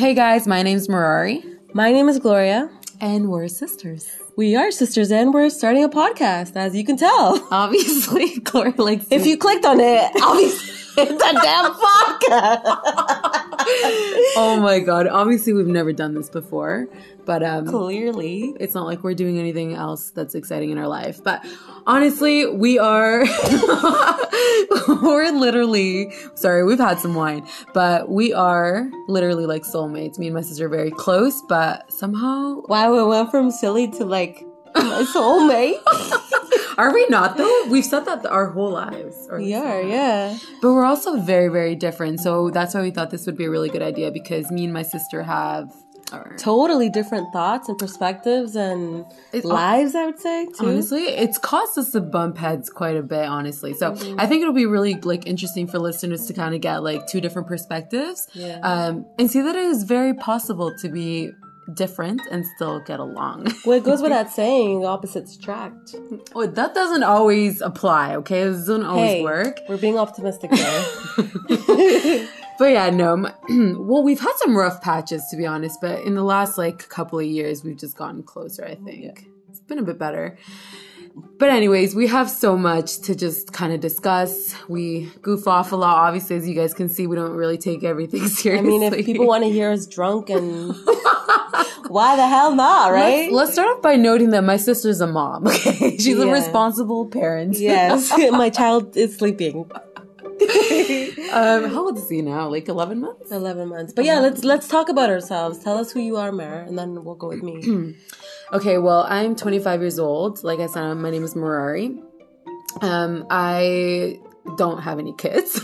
Hey guys, my name's Marari. My name is Gloria. And we're sisters. We are sisters and we're starting a podcast, as you can tell. Obviously, Gloria likes If you clicked on it, obviously it's a damn podcast. Oh my god. Obviously we've never done this before. But um Clearly. it's not like we're doing anything else that's exciting in our life. But honestly, we are we're literally sorry, we've had some wine, but we are literally like soulmates. Me and my sister are very close, but somehow Wow, we went from silly to like my soulmate. are we not though? We've said that our whole lives. Or we are, yeah. But we're also very, very different. So that's why we thought this would be a really good idea because me and my sister have. Our, Totally different thoughts and perspectives and It's- lives, I would say, too. honestly, it's caused us to bump heads quite a bit, honestly. So Mm-hmm. I think it'll be really like interesting for listeners to kind of get like two different perspectives, Yeah. um, and see that it is very possible to be different and still get along. well, it goes without saying, opposites attract. oh, that doesn't always apply. Okay, it doesn't always Hey, work. we're being optimistic there. But yeah, no. well, we've had some rough patches to be honest, but in the last like couple of years, we've just gotten closer. I think it's been a bit better. But anyways, we have so much to just kind of discuss. We goof off a lot. Obviously, as you guys can see, we don't really take everything seriously. I mean, if people want to hear us drunk and why the hell not, right? Let's, let's start off by noting that my sister's a mom. Okay, she's a responsible parent. yes, my child is sleeping. Um, how old is he now? Like eleven months. Eleven months. But yeah, let's let's talk about ourselves. Tell us who you are, Mara, and then we'll go with me. Okay, well, I'm 25 years old. Like I said, my name is Marari. Um, I don't have any kids.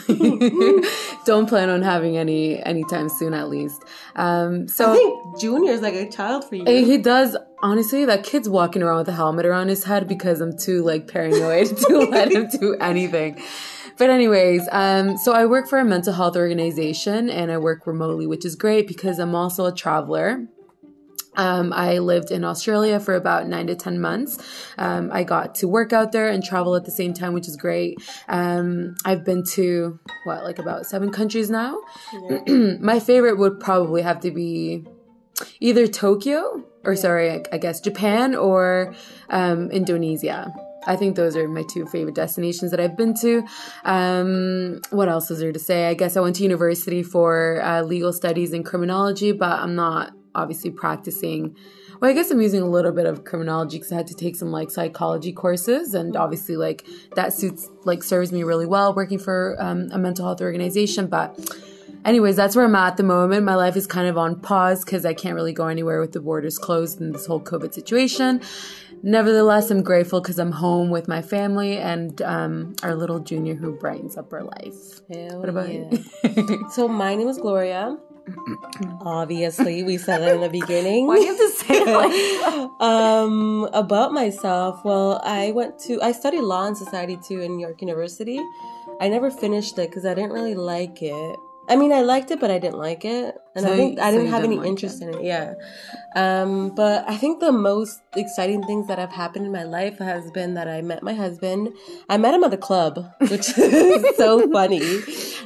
don't plan on having any anytime soon, at least. Um, so I think Junior is like a child for you. He does. Honestly, that kid's walking around with a helmet around his head because I'm too like paranoid to let him do anything. But anyways, um, so I work for a mental health organization and I work remotely, which is great because I'm also a traveler. Um, I lived in Australia for about nine to 10 months. Um, I got to work out there and travel at the same time, which is great. Um, I've been to, what, like about seven countries now? My favorite would probably have to be either Tokyo or sorry, I, I guess Japan or um, Indonesia. I think those are my two favorite destinations that I've been to. Um, what else is there to say? I guess I went to university for uh, legal studies and criminology, but I'm not obviously practicing. Well, I guess I'm using a little bit of criminology because I had to take some like psychology courses, and obviously, like that suits like serves me really well working for um, a mental health organization. But anyways, that's where I'm at at the moment. My life is kind of on pause because I can't really go anywhere with the borders closed and this whole COVID situation. Nevertheless, I'm grateful because I'm home with my family and um, our little junior who brightens up our life. Hell What about yeah. you? So my name is Gloria. Obviously, we said it in the beginning. Why do you have to say it like um, about myself. Well, I went to I studied law and society too in New York University. I never finished it because I didn't really like it. I mean, I liked it, but I didn't like it, and So I think I so didn't have didn't any like interest it. in it. Yeah, um, but I think the most exciting things that have happened in my life has been that I met my husband. I met him at the club, which is so funny.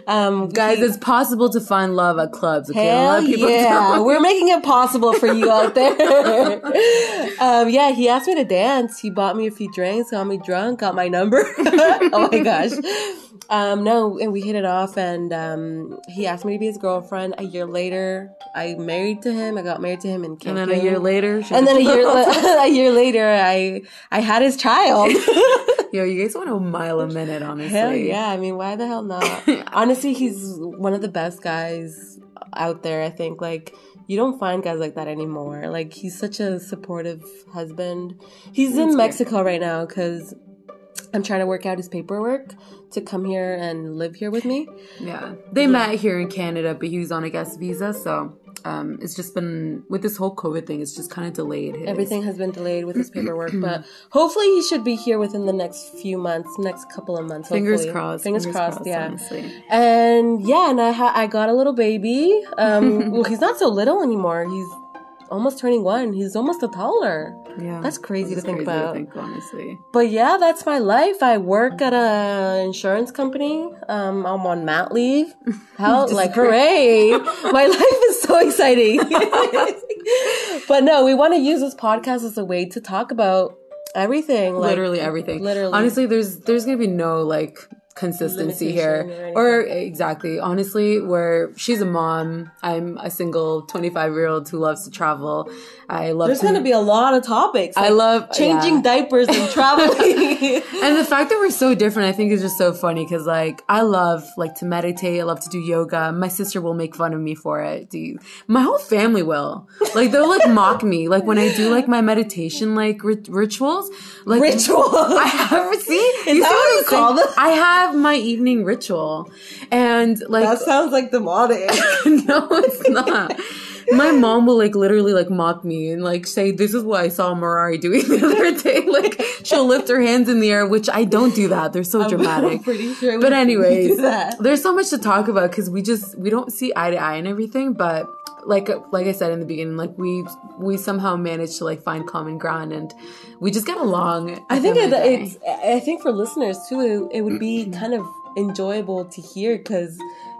Um, Guys, it's possible to find love at clubs. Okay, Don't Hell yeah, you. we're making it possible for you out there. um, yeah, he asked me to dance. He bought me a few drinks, got me drunk, got my number. oh my gosh. Um, no, and we hit it off, and um, he asked me to be his girlfriend. A year later, I married to him. I got married to him in And then a year later, and then a year, a year later, I I had his child. yo, you guys want a mile a minute, honestly. Hell yeah! I mean, why the hell not? Honestly, he's one of the best guys out there. I think like you don't find guys like that anymore. Like he's such a supportive husband. He's in great. Mexico right now because I'm trying to work out his paperwork to come here and live here with me. Yeah, they met here in Canada, but he was on a guest visa, so um, it's just been with this whole COVID thing. It's just kind of delayed. His. Everything has been delayed with his paperwork, but hopefully he should be here within the next few months, next couple of months. Fingers crossed. Fingers, crossed. Yeah. Honestly. And yeah, and I ha- I got a little baby. Um, well, he's not so little anymore. He's almost turning one. He's almost a toddler. Yeah, That's crazy to think crazy about. think, honestly. But yeah, that's my life. I work at a insurance company. Um, I'm on mat leave. How like hooray! my life is so exciting. but no, we want to use this podcast as a way to talk about everything. Like, literally everything. literally. Honestly, there's there's gonna be no like consistency here or, or exactly honestly where she's a mom i'm a single 25 year old who loves to travel i love There's to gonna be a lot of topics. i love changing yeah. diapers and traveling. and the fact that we're so different i think is just so funny because like i love like to meditate i love to do yoga my sister will make fun of me for it do you, my whole family will like they'll like mock me like when i do like my meditation like rit- rituals like Ritual. i have see Is you see what I'm you call them? i have my evening ritual and like that sounds like the demonic. no, it's not. My mom will like literally like mock me and like say, "This is what I saw Marari doing the other day." Like she'll lift her hands in the air, which I don't do that. They're so dramatic. I'm pretty sure. But anyways, there's so much to talk about because we just we don't see eye to eye and everything. But like like I said in the beginning, like we we somehow managed to like find common ground and we just get along. I think it, of the day. it's. I think for listeners too, it, it would be mm-hmm. kind of enjoyable to hear because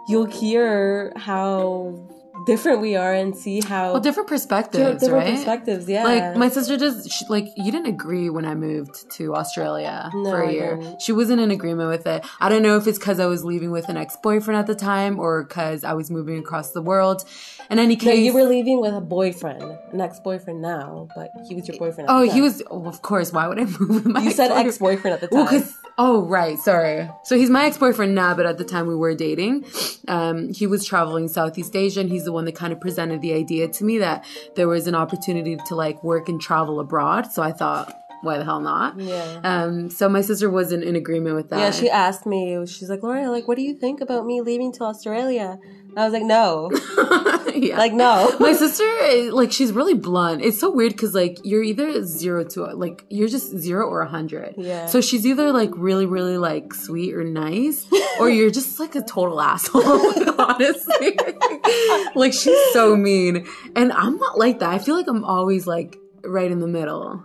you'll hear how different we are and see how well different perspectives, different right? perspectives. Yeah, Like my sister just she, like you didn't agree when I moved to Australia No, for a year. She wasn't in agreement with it. I don't know if it's because I was leaving with an ex boyfriend at the time or because I was moving across the world. In any no, case, you were leaving with a boyfriend, an ex-boyfriend now, but he was your boyfriend. At oh, he was. Oh, of course, why would I move with my? You said ex-boyfriend? ex-boyfriend at the time. Well, oh right, sorry. So he's my ex boyfriend now, but at the time we were dating, um, he was traveling Southeast Asia, and he's the one that kind of presented the idea to me that there was an opportunity to like work and travel abroad. So I thought, why the hell not? yeah. Um, so my sister wasn't in agreement with that. Yeah, she asked me. She's like, Laura, like, what do you think about me leaving to Australia? I was like, no, yeah. like, no. my sister, eh, like, she's really blunt. It's so weird because, like, you're either zero to, like, you're just zero or a hundred. Yeah. So she's either, like, really, really, like, sweet or nice, or you're just, like, a total asshole, honestly. like, she's so mean. And I'm not like that. I feel like I'm always, like, right in the middle.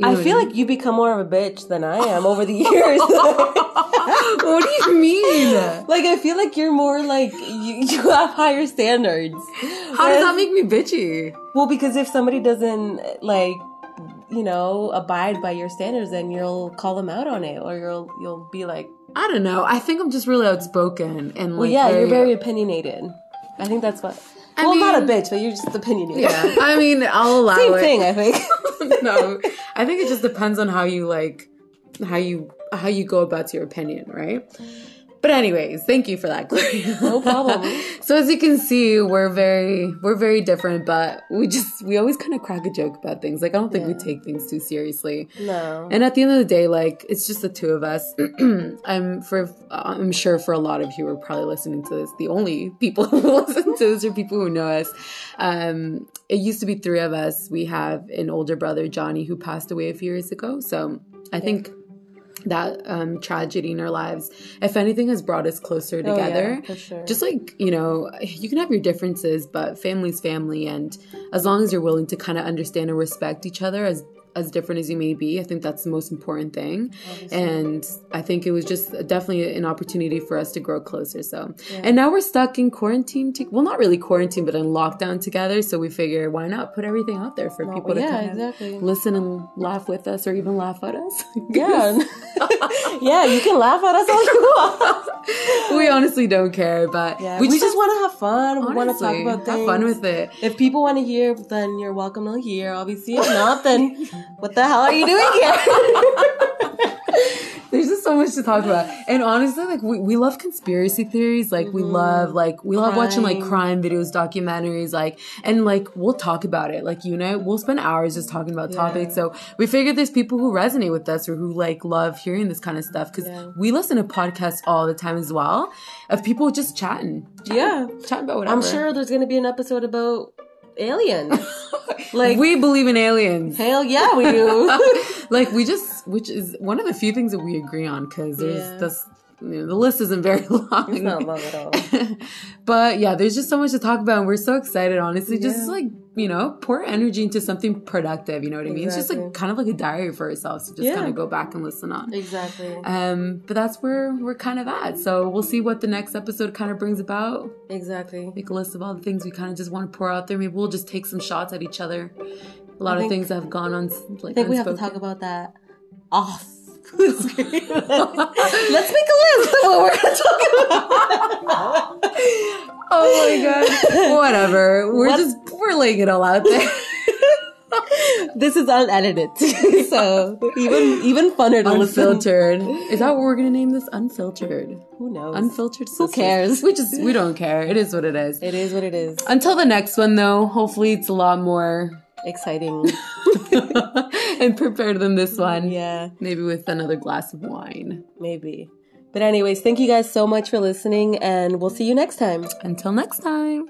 You know I what feel mean? like you become more of a bitch than I am over the years. what do you mean? like I feel like you're more like you, you have higher standards. How does that make me bitchy? Well, because if somebody doesn't like you know abide by your standards, then you'll call them out on it, or you'll you'll be like, I don't know. I think I'm just really outspoken and well, like yeah, you're very opinionated. I think that's what. I well, not a bitch, but you're just opinionated. Yeah, I mean, I'll allow Same it. thing, I think. no, I think it just depends on how you like, how you how you go about your opinion, right? But anyways, thank you for that, Gloria. No problem. so as you can see, we're very we're very different, but we just we always kind of crack a joke about things. Like I don't think we take things too seriously. no. And at the end of the day, like it's just the two of us. I'm for I'm sure for a lot of you who are probably listening to this, the only people who listen to this are people who know us. Um, it used to be three of us. We have an older brother, Johnny, who passed away a few years ago. So I think that um, tragedy in our lives, if anything, has brought us closer Oh, yeah, together sure. just like you know you can have your differences but family's family and as long as you're willing to kind of understand and respect each other as as different as you may be. I think that's the most important thing. And i think it was just definitely an opportunity for us to grow closer so. And now we're stuck in quarantine to, well not really quarantine but in lockdown together. So we figure why not put everything out there for people to yeah, kind of exactly. listen and laugh with us or even laugh at us? Yeah. yeah, you can laugh at us all you want. we honestly don't care but Yeah, we, just want to have fun. We want to talk about things. have fun with it If people want to hear, then you're welcome to hear. Obviously, if not, then what the hell are you doing here? Much to talk about. And honestly, like we, we love conspiracy theories. Like we mm-hmm. love like we love watching like crime videos, documentaries, like and like we'll talk about it. Like you know, we'll spend hours just talking about topics. So we figured there's people who resonate with us or who like love hearing this kind of stuff because Yeah. we listen to podcasts all the time as well of people just chatting. yeah, Chatting about whatever. I'm sure there's gonna be an episode about aliens. like, we believe in aliens. hell yeah, we do. like we just which is one of the few things that we agree on because there's Yeah. this you know, the list isn't very long. It's not long at all. but yeah, there's just so much to talk about, and we're so excited. Honestly, just like you know, pour energy into something productive. You know what I mean? It's just like kind of like a diary for ourselves to just Yeah. kind of go back and listen on. Exactly. Um, but that's where we're kind of at. So we'll see what the next episode kind of brings about. Exactly. Make a list of all the things we kind of just want to pour out there. Maybe we'll just take some shots at each other. A lot I of think- things that have gone on. Like I think we have to talk about that off. Let's make a list of what we're going to talk about. Oh my god. Whatever. We're What- just we're laying it all out there. this is unedited, so even even funner to listen. Unfiltered. Is that what we're gonna name this? Unfiltered. Who knows? Unfiltered. Who cares? We just we don't care. It is what it is. It is what it is. Until the next one though, hopefully it's a lot more Exciting. and prepared them this one. yeah, Maybe with another glass of wine. maybe. But anyways, thank you guys so much for listening, and we'll see you next time. Until next time.